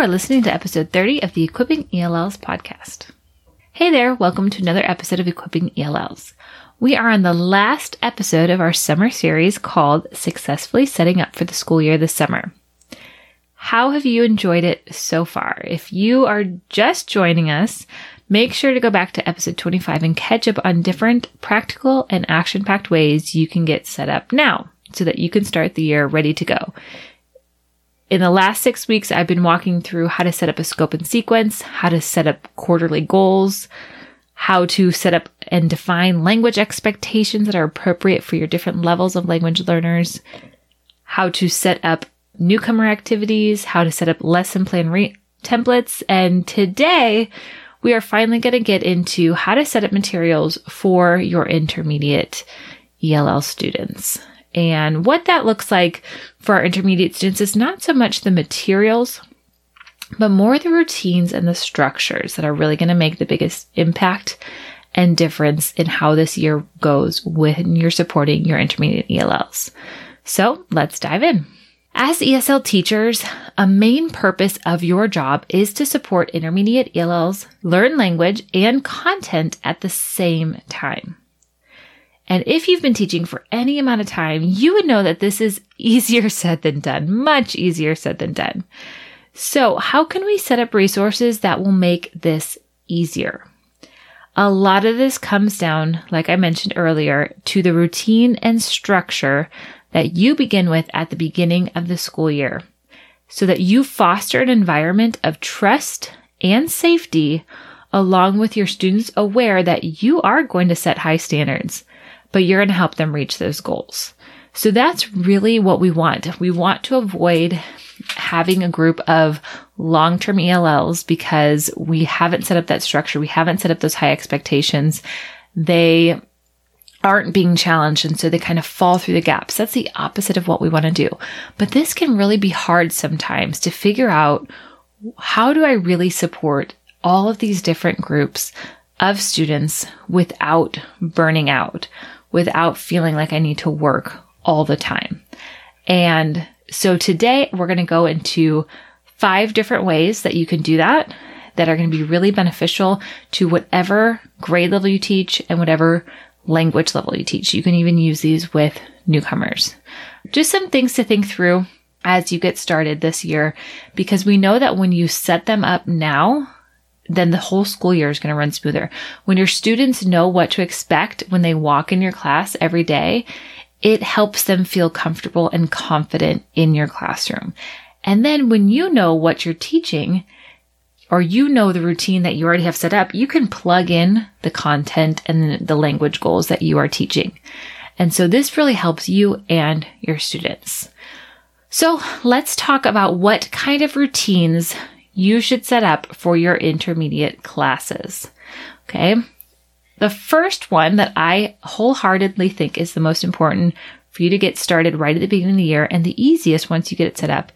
Are listening to episode 30 of the Equipping ELLs podcast. Hey there, welcome to another episode of Equipping ELLs. We are on the last episode of our summer series called Successfully Setting Up for the School Year this Summer. How have you enjoyed it so far? If you are just joining us, make sure to go back to episode 25 and catch up on different practical and action packed ways you can get set up now so that you can start the year ready to go. In the last six weeks, I've been walking through how to set up a scope and sequence, how to set up quarterly goals, how to set up and define language expectations that are appropriate for your different levels of language learners, how to set up newcomer activities, how to set up lesson plan re- templates. And today we are finally going to get into how to set up materials for your intermediate ELL students. And what that looks like for our intermediate students is not so much the materials, but more the routines and the structures that are really going to make the biggest impact and difference in how this year goes when you're supporting your intermediate ELLs. So let's dive in. As ESL teachers, a main purpose of your job is to support intermediate ELLs learn language and content at the same time. And if you've been teaching for any amount of time, you would know that this is easier said than done, much easier said than done. So how can we set up resources that will make this easier? A lot of this comes down, like I mentioned earlier, to the routine and structure that you begin with at the beginning of the school year so that you foster an environment of trust and safety along with your students aware that you are going to set high standards but you're going to help them reach those goals. So that's really what we want. We want to avoid having a group of long-term ELLs because we haven't set up that structure. We haven't set up those high expectations. They aren't being challenged. And so they kind of fall through the gaps. That's the opposite of what we want to do. But this can really be hard sometimes to figure out how do I really support all of these different groups of students without burning out, without feeling like I need to work all the time. And so today we're going to go into five different ways that you can do that that are going to be really beneficial to whatever grade level you teach and whatever language level you teach. You can even use these with newcomers. Just some things to think through as you get started this year, because we know that when you set them up now, then the whole school year is going to run smoother. When your students know what to expect when they walk in your class every day, it helps them feel comfortable and confident in your classroom. And then when you know what you're teaching, or you know the routine that you already have set up, you can plug in the content and the language goals that you are teaching. And so this really helps you and your students. So let's talk about what kind of routines you should set up for your intermediate classes. Okay. The first one that I wholeheartedly think is the most important for you to get started right at the beginning of the year and the easiest once you get it set up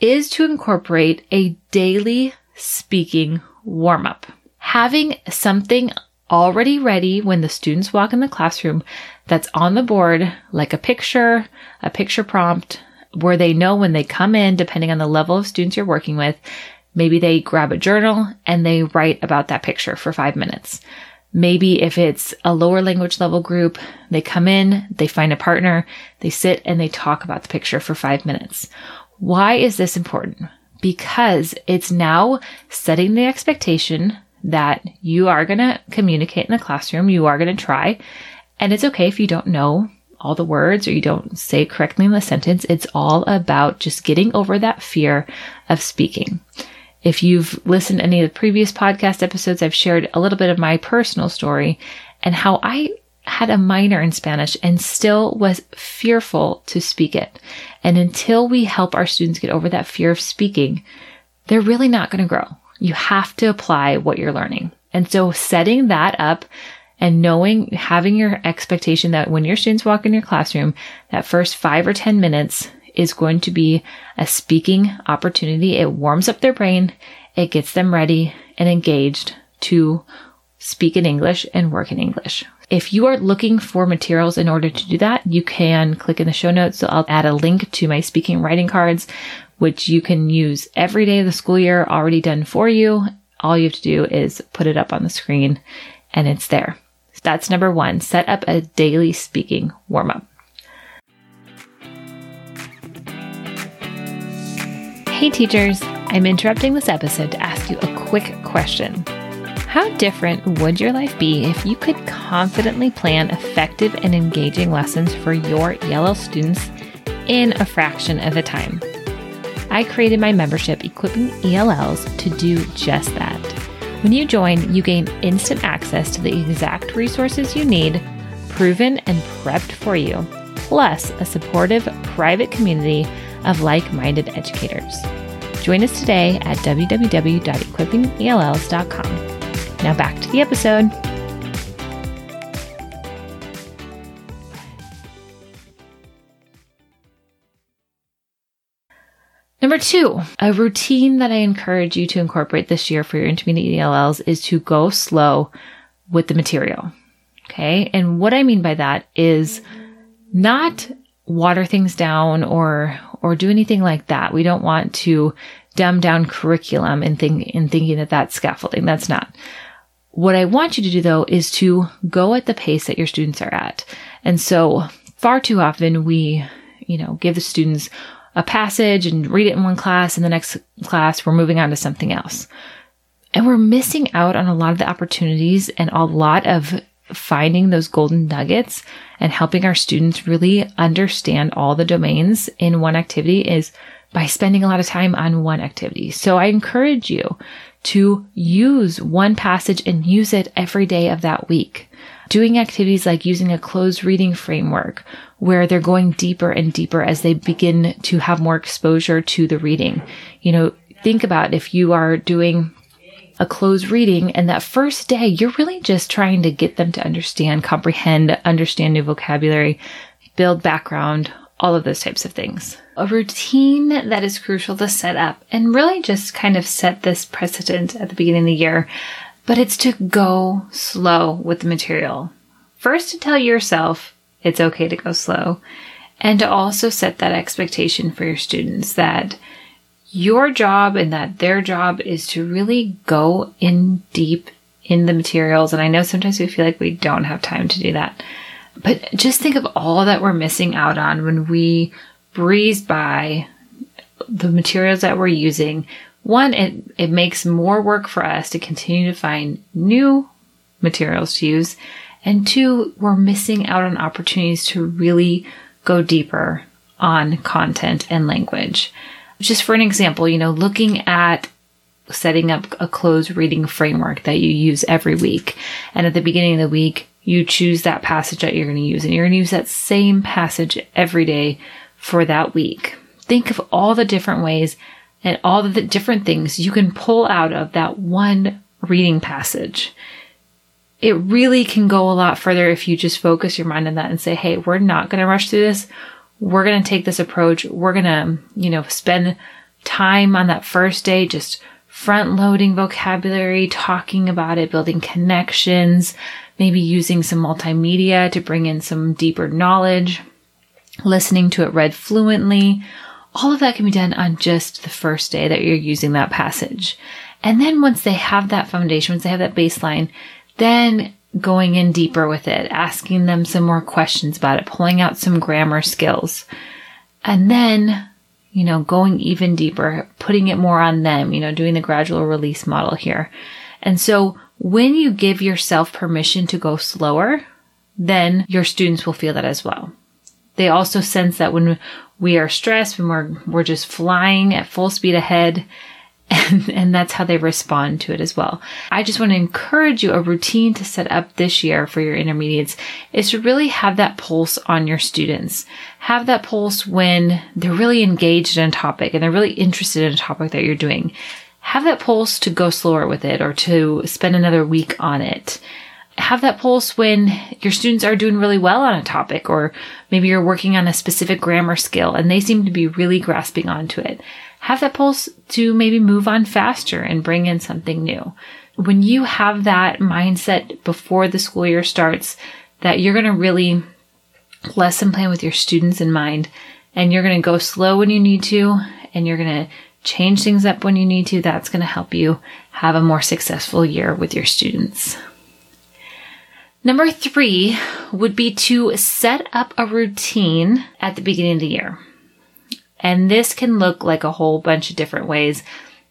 is to incorporate a daily speaking warm up. Having something already ready when the students walk in the classroom that's on the board, like a picture, a picture prompt, where they know when they come in, depending on the level of students you're working with, maybe they grab a journal and they write about that picture for five minutes. Maybe if it's a lower language level group, they come in, they find a partner, they sit and they talk about the picture for five minutes. Why is this important? Because it's now setting the expectation that you are going to communicate in the classroom. You are going to try. And it's okay if you don't know all the words or you don't say correctly in the sentence. It's all about just getting over that fear of speaking. If you've listened to any of the previous podcast episodes, I've shared a little bit of my personal story and how I had a minor in Spanish and still was fearful to speak it. And until we help our students get over that fear of speaking, they're really not going to grow. You have to apply what you're learning. And so setting that up and knowing, having your expectation that when your students walk in your classroom, that first five or 10 minutes is going to be a speaking opportunity. It warms up their brain. It gets them ready and engaged to speak in English and work in English. If you are looking for materials in order to do that, you can click in the show notes. So I'll add a link to my speaking writing cards, which you can use every day of the school year already done for you. All you have to do is put it up on the screen and it's there. That's number one. Set up a daily speaking warm up. Hey teachers, I'm interrupting this episode to ask you a quick question. How different would your life be if you could confidently plan effective and engaging lessons for your ELL students in a fraction of the time? I created my membership equipping ELLs to do just that. When you join, you gain instant access to the exact resources you need, proven and prepped for you, plus a supportive private community of like minded educators. Join us today at www.equippingells.com. Now back to the episode. Two, a routine that I encourage you to incorporate this year for your intermediate ELLs is to go slow with the material. Okay. And what I mean by that is not water things down or, or do anything like that. We don't want to dumb down curriculum and think, in thinking that that's scaffolding. That's not. What I want you to do though is to go at the pace that your students are at. And so far too often we, you know, give the students a passage and read it in one class and the next class we're moving on to something else. And we're missing out on a lot of the opportunities and a lot of finding those golden nuggets and helping our students really understand all the domains in one activity is by spending a lot of time on one activity. So I encourage you to use one passage and use it every day of that week. Doing activities like using a close reading framework where they're going deeper and deeper as they begin to have more exposure to the reading. You know, think about if you are doing a close reading and that first day, you're really just trying to get them to understand, comprehend, understand new vocabulary, build background, all of those types of things. A routine that is crucial to set up and really just kind of set this precedent at the beginning of the year, but it's to go slow with the material. First, to tell yourself it's okay to go slow, and to also set that expectation for your students that your job and that their job is to really go in deep in the materials. And I know sometimes we feel like we don't have time to do that. But just think of all that we're missing out on when we breeze by the materials that we're using. One, it, it makes more work for us to continue to find new materials to use. And two, we're missing out on opportunities to really go deeper on content and language. Just for an example, you know, looking at setting up a close reading framework that you use every week. And at the beginning of the week, you choose that passage that you're going to use and you're going to use that same passage every day for that week. Think of all the different ways and all the different things you can pull out of that one reading passage. It really can go a lot further if you just focus your mind on that and say, Hey, we're not going to rush through this. We're going to take this approach. We're going to, you know, spend time on that first day just front loading vocabulary, talking about it, building connections, maybe using some multimedia to bring in some deeper knowledge, listening to it read fluently. All of that can be done on just the first day that you're using that passage. And then once they have that foundation, once they have that baseline, then going in deeper with it, asking them some more questions about it, pulling out some grammar skills. And then you know, going even deeper, putting it more on them, you know, doing the gradual release model here. And so when you give yourself permission to go slower, then your students will feel that as well. They also sense that when we are stressed, when we're, we're just flying at full speed ahead, and, and that's how they respond to it as well. I just want to encourage you a routine to set up this year for your intermediates is to really have that pulse on your students. Have that pulse when they're really engaged in a topic and they're really interested in a topic that you're doing. Have that pulse to go slower with it or to spend another week on it have that pulse when your students are doing really well on a topic, or maybe you're working on a specific grammar skill and they seem to be really grasping onto it have that pulse to maybe move on faster and bring in something new. When you have that mindset before the school year starts, that you're going to really lesson plan with your students in mind and you're going to go slow when you need to and you're going to change things up when you need to, that's going to help you have a more successful year with your students. Number three would be to set up a routine at the beginning of the year. And this can look like a whole bunch of different ways.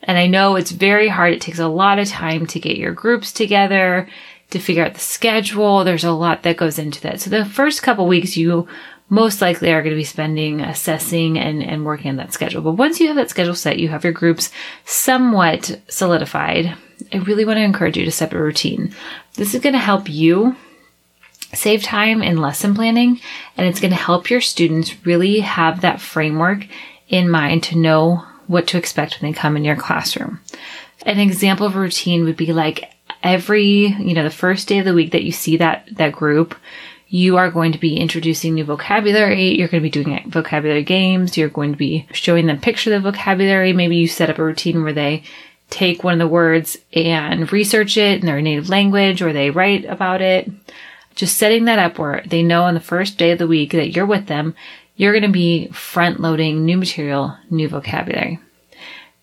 And I know it's very hard. It takes a lot of time to get your groups together, to figure out the schedule. There's a lot that goes into that. So the first couple weeks, you most likely are going to be spending assessing and, and working on that schedule. But once you have that schedule set, you have your groups somewhat solidified. I really want to encourage you to set a routine. This is going to help you save time in lesson planning and it's going to help your students really have that framework in mind to know what to expect when they come in your classroom. An example of a routine would be like every, you know, the first day of the week that you see that, that group, you are going to be introducing new vocabulary. You're going to be doing vocabulary games. You're going to be showing them picture the vocabulary. Maybe you set up a routine where they take one of the words and research it in their native language or they write about it just setting that up where they know on the first day of the week that you're with them, you're going to be front loading new material, new vocabulary.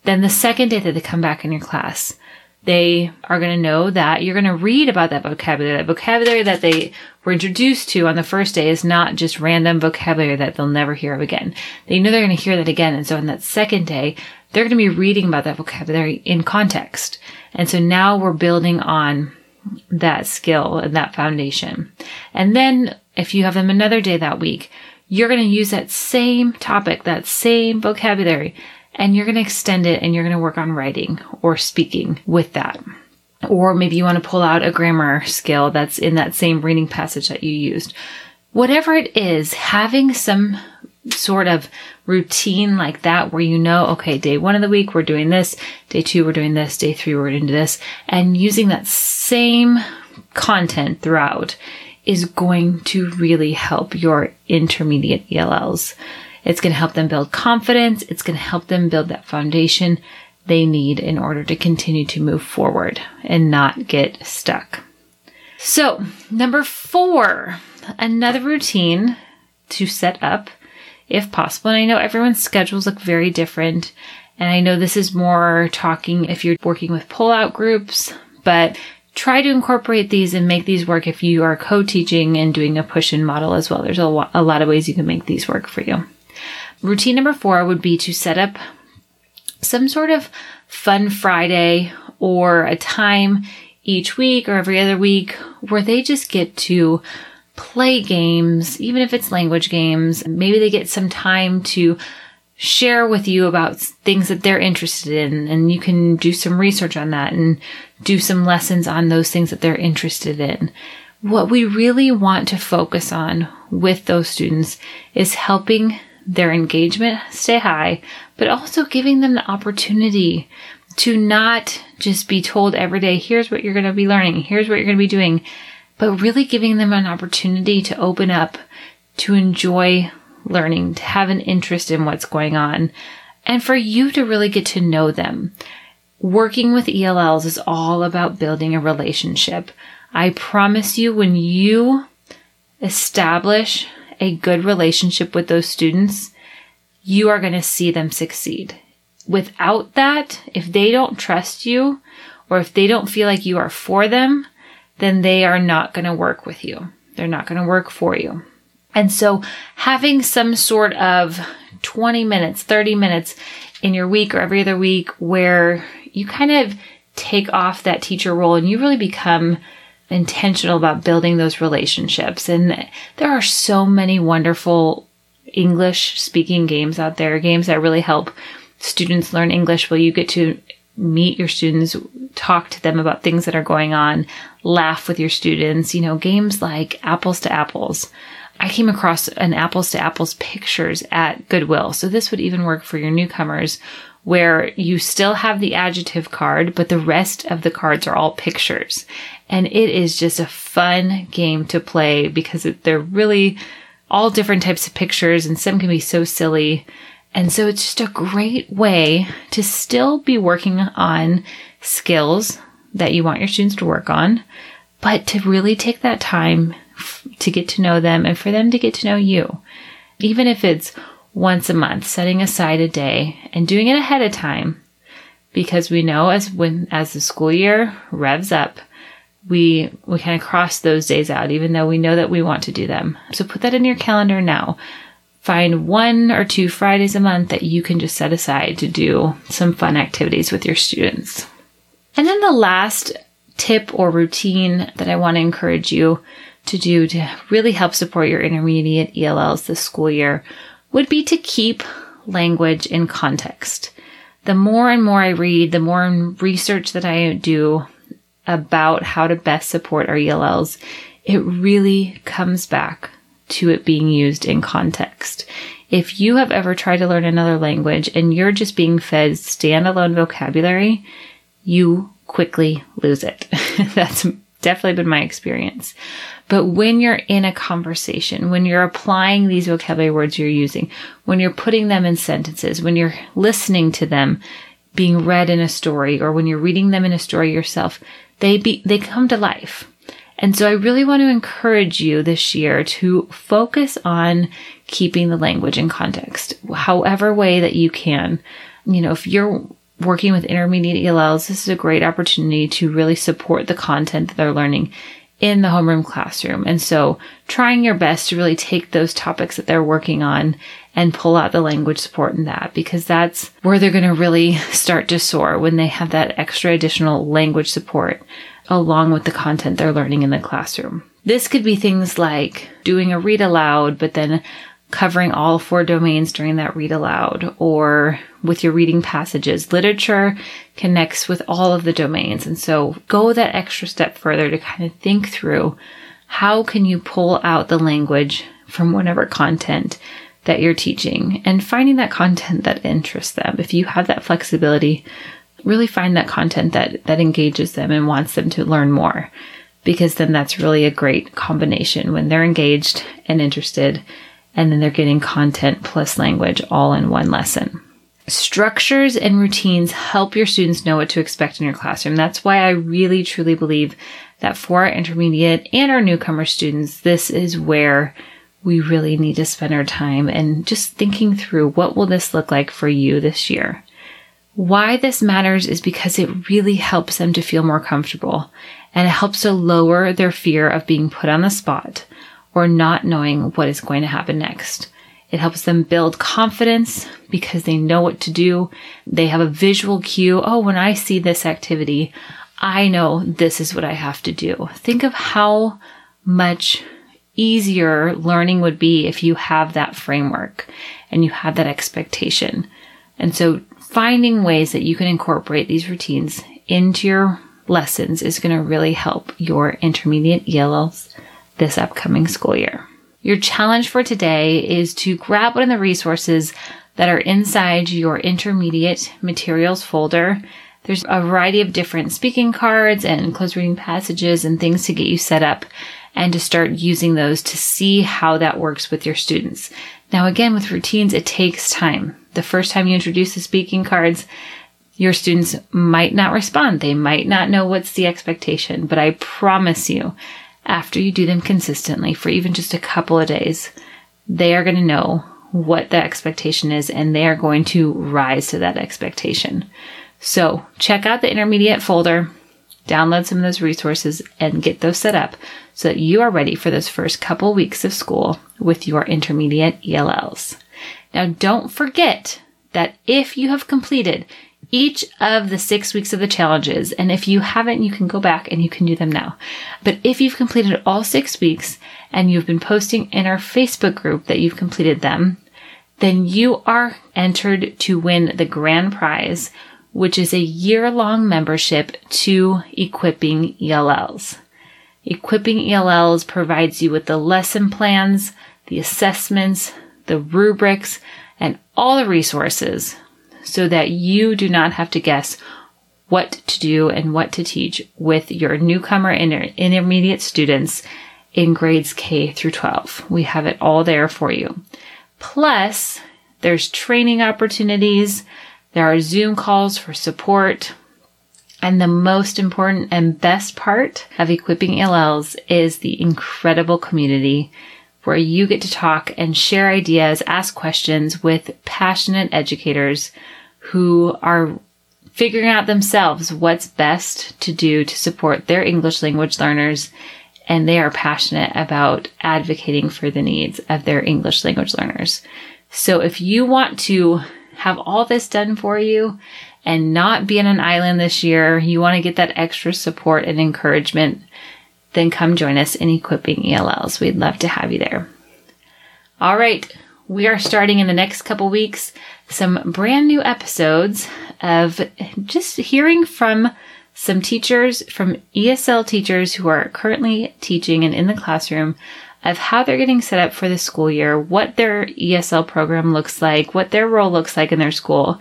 Then the second day that they come back in your class, they are going to know that you're going to read about that vocabulary. That vocabulary that they were introduced to on the first day is not just random vocabulary that they'll never hear of again. They know they're going to hear that again. And so on that second day, they're going to be reading about that vocabulary in context. And so now we're building on that skill and that foundation. And then if you have them another day that week, you're going to use that same topic, that same vocabulary, and you're going to extend it and you're going to work on writing or speaking with that. Or maybe you want to pull out a grammar skill that's in that same reading passage that you used. Whatever it is, having some sort of routine like that where you know, okay, day one of the week, we're doing this. Day two, we're doing this. Day three, we're doing this. And using that same content throughout is going to really help your intermediate ELLs. It's going to help them build confidence. It's going to help them build that foundation they need in order to continue to move forward and not get stuck. So, number four, another routine to set up if possible. And I know everyone's schedules look very different. And I know this is more talking if you're working with pull-out groups, but try to incorporate these and make these work if you are co-teaching and doing a push-in model as well. There's a, lo- a lot of ways you can make these work for you. Routine number four would be to set up some sort of fun Friday or a time each week or every other week where they just get to play games, even if it's language games. Maybe they get some time to share with you about things that they're interested in and you can do some research on that and do some lessons on those things that they're interested in. What we really want to focus on with those students is helping their engagement stay high, but also giving them the opportunity to not just be told every day, here's what you're going to be learning, here's what you're going to be doing, but really giving them an opportunity to open up, to enjoy learning, to have an interest in what's going on, and for you to really get to know them. Working with ELLs is all about building a relationship. I promise you, when you establish a good relationship with those students, you are going to see them succeed. Without that, if they don't trust you or if they don't feel like you are for them, then they are not going to work with you. They're not going to work for you. And so having some sort of 20 minutes, 30 minutes in your week or every other week where you kind of take off that teacher role and you really become intentional about building those relationships. And there are so many wonderful English speaking games out there, games that really help students learn English where you get to meet your students, talk to them about things that are going on, laugh with your students, you know, games like apples to apples. I came across an apples to apples pictures at Goodwill. So this would even work for your newcomers where you still have the adjective card, but the rest of the cards are all pictures. And it is just a fun game to play because they're really all different types of pictures and some can be so silly. And so it's just a great way to still be working on skills that you want your students to work on, but to really take that time to get to know them and for them to get to know you. Even if it's once a month, setting aside a day and doing it ahead of time because we know as when as the school year revs up, we we kind of cross those days out even though we know that we want to do them. So put that in your calendar now. Find one or two Fridays a month that you can just set aside to do some fun activities with your students. And then the last tip or routine that I want to encourage you to do to really help support your intermediate ELLs this school year would be to keep language in context. The more and more I read, the more research that I do about how to best support our ELLs, it really comes back to it being used in context. If you have ever tried to learn another language and you're just being fed standalone vocabulary, you quickly lose it. That's definitely been my experience. But when you're in a conversation, when you're applying these vocabulary words you're using, when you're putting them in sentences, when you're listening to them being read in a story, or when you're reading them in a story yourself, they be, they come to life. And so I really want to encourage you this year to focus on keeping the language in context, however way that you can. You know, if you're working with intermediate ELLs, this is a great opportunity to really support the content that they're learning in the homeroom classroom. And so trying your best to really take those topics that they're working on and pull out the language support in that because that's where they're going to really start to soar when they have that extra additional language support along with the content they're learning in the classroom. This could be things like doing a read aloud, but then covering all four domains during that read aloud or with your reading passages. Literature connects with all of the domains. And so go that extra step further to kind of think through how can you pull out the language from whatever content that you're teaching and finding that content that interests them. If you have that flexibility, really find that content that, that engages them and wants them to learn more because then that's really a great combination when they're engaged and interested and then they're getting content plus language all in one lesson. Structures and routines help your students know what to expect in your classroom. That's why I really truly believe that for our intermediate and our newcomer students, this is where we really need to spend our time and just thinking through what will this look like for you this year. Why this matters is because it really helps them to feel more comfortable and it helps to lower their fear of being put on the spot or not knowing what is going to happen next. It helps them build confidence because they know what to do. They have a visual cue. Oh, when I see this activity, I know this is what I have to do. Think of how much easier learning would be if you have that framework and you have that expectation. And so finding ways that you can incorporate these routines into your lessons is going to really help your intermediate ELLs this upcoming school year. Your challenge for today is to grab one of the resources that are inside your intermediate materials folder. There's a variety of different speaking cards and close reading passages and things to get you set up and to start using those to see how that works with your students. Now, again, with routines, it takes time. The first time you introduce the speaking cards, your students might not respond. They might not know what's the expectation, but I promise you, after you do them consistently for even just a couple of days, they are going to know what the expectation is and they are going to rise to that expectation. So check out the intermediate folder, download some of those resources and get those set up so that you are ready for those first couple weeks of school with your intermediate ELLs. Now don't forget that if you have completed each of the six weeks of the challenges. And if you haven't, you can go back and you can do them now. But if you've completed all six weeks and you've been posting in our Facebook group that you've completed them, then you are entered to win the grand prize, which is a year long membership to Equipping ELLs. Equipping ELLs provides you with the lesson plans, the assessments, the rubrics, and all the resources so that you do not have to guess what to do and what to teach with your newcomer and intermediate students in grades K through 12. We have it all there for you. Plus, there's training opportunities. There are Zoom calls for support. And the most important and best part of equipping ELLs is the incredible community where you get to talk and share ideas, ask questions with passionate educators who are figuring out themselves what's best to do to support their English language learners. And they are passionate about advocating for the needs of their English language learners. So if you want to have all this done for you and not be on an island this year, you want to get that extra support and encouragement, then come join us in equipping ELLs. We'd love to have you there. All right. We are starting in the next couple weeks some brand new episodes of just hearing from some teachers, from ESL teachers who are currently teaching and in the classroom of how they're getting set up for the school year, what their ESL program looks like, what their role looks like in their school.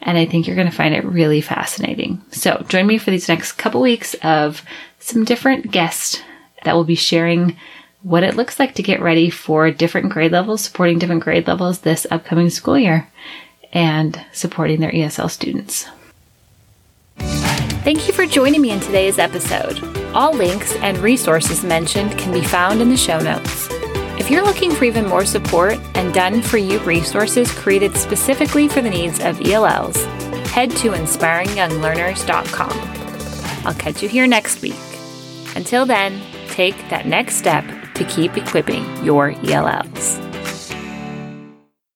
And I think you're going to find it really fascinating. So join me for these next couple weeks of some different guests that will be sharing what it looks like to get ready for different grade levels, supporting different grade levels this upcoming school year and supporting their ESL students. Thank you for joining me in today's episode. All links and resources mentioned can be found in the show notes. If you're looking for even more support and done for you resources created specifically for the needs of ELLs, head to inspiringyounglearners.com. I'll catch you here next week. Until then, take that next step to keep equipping your ELLs.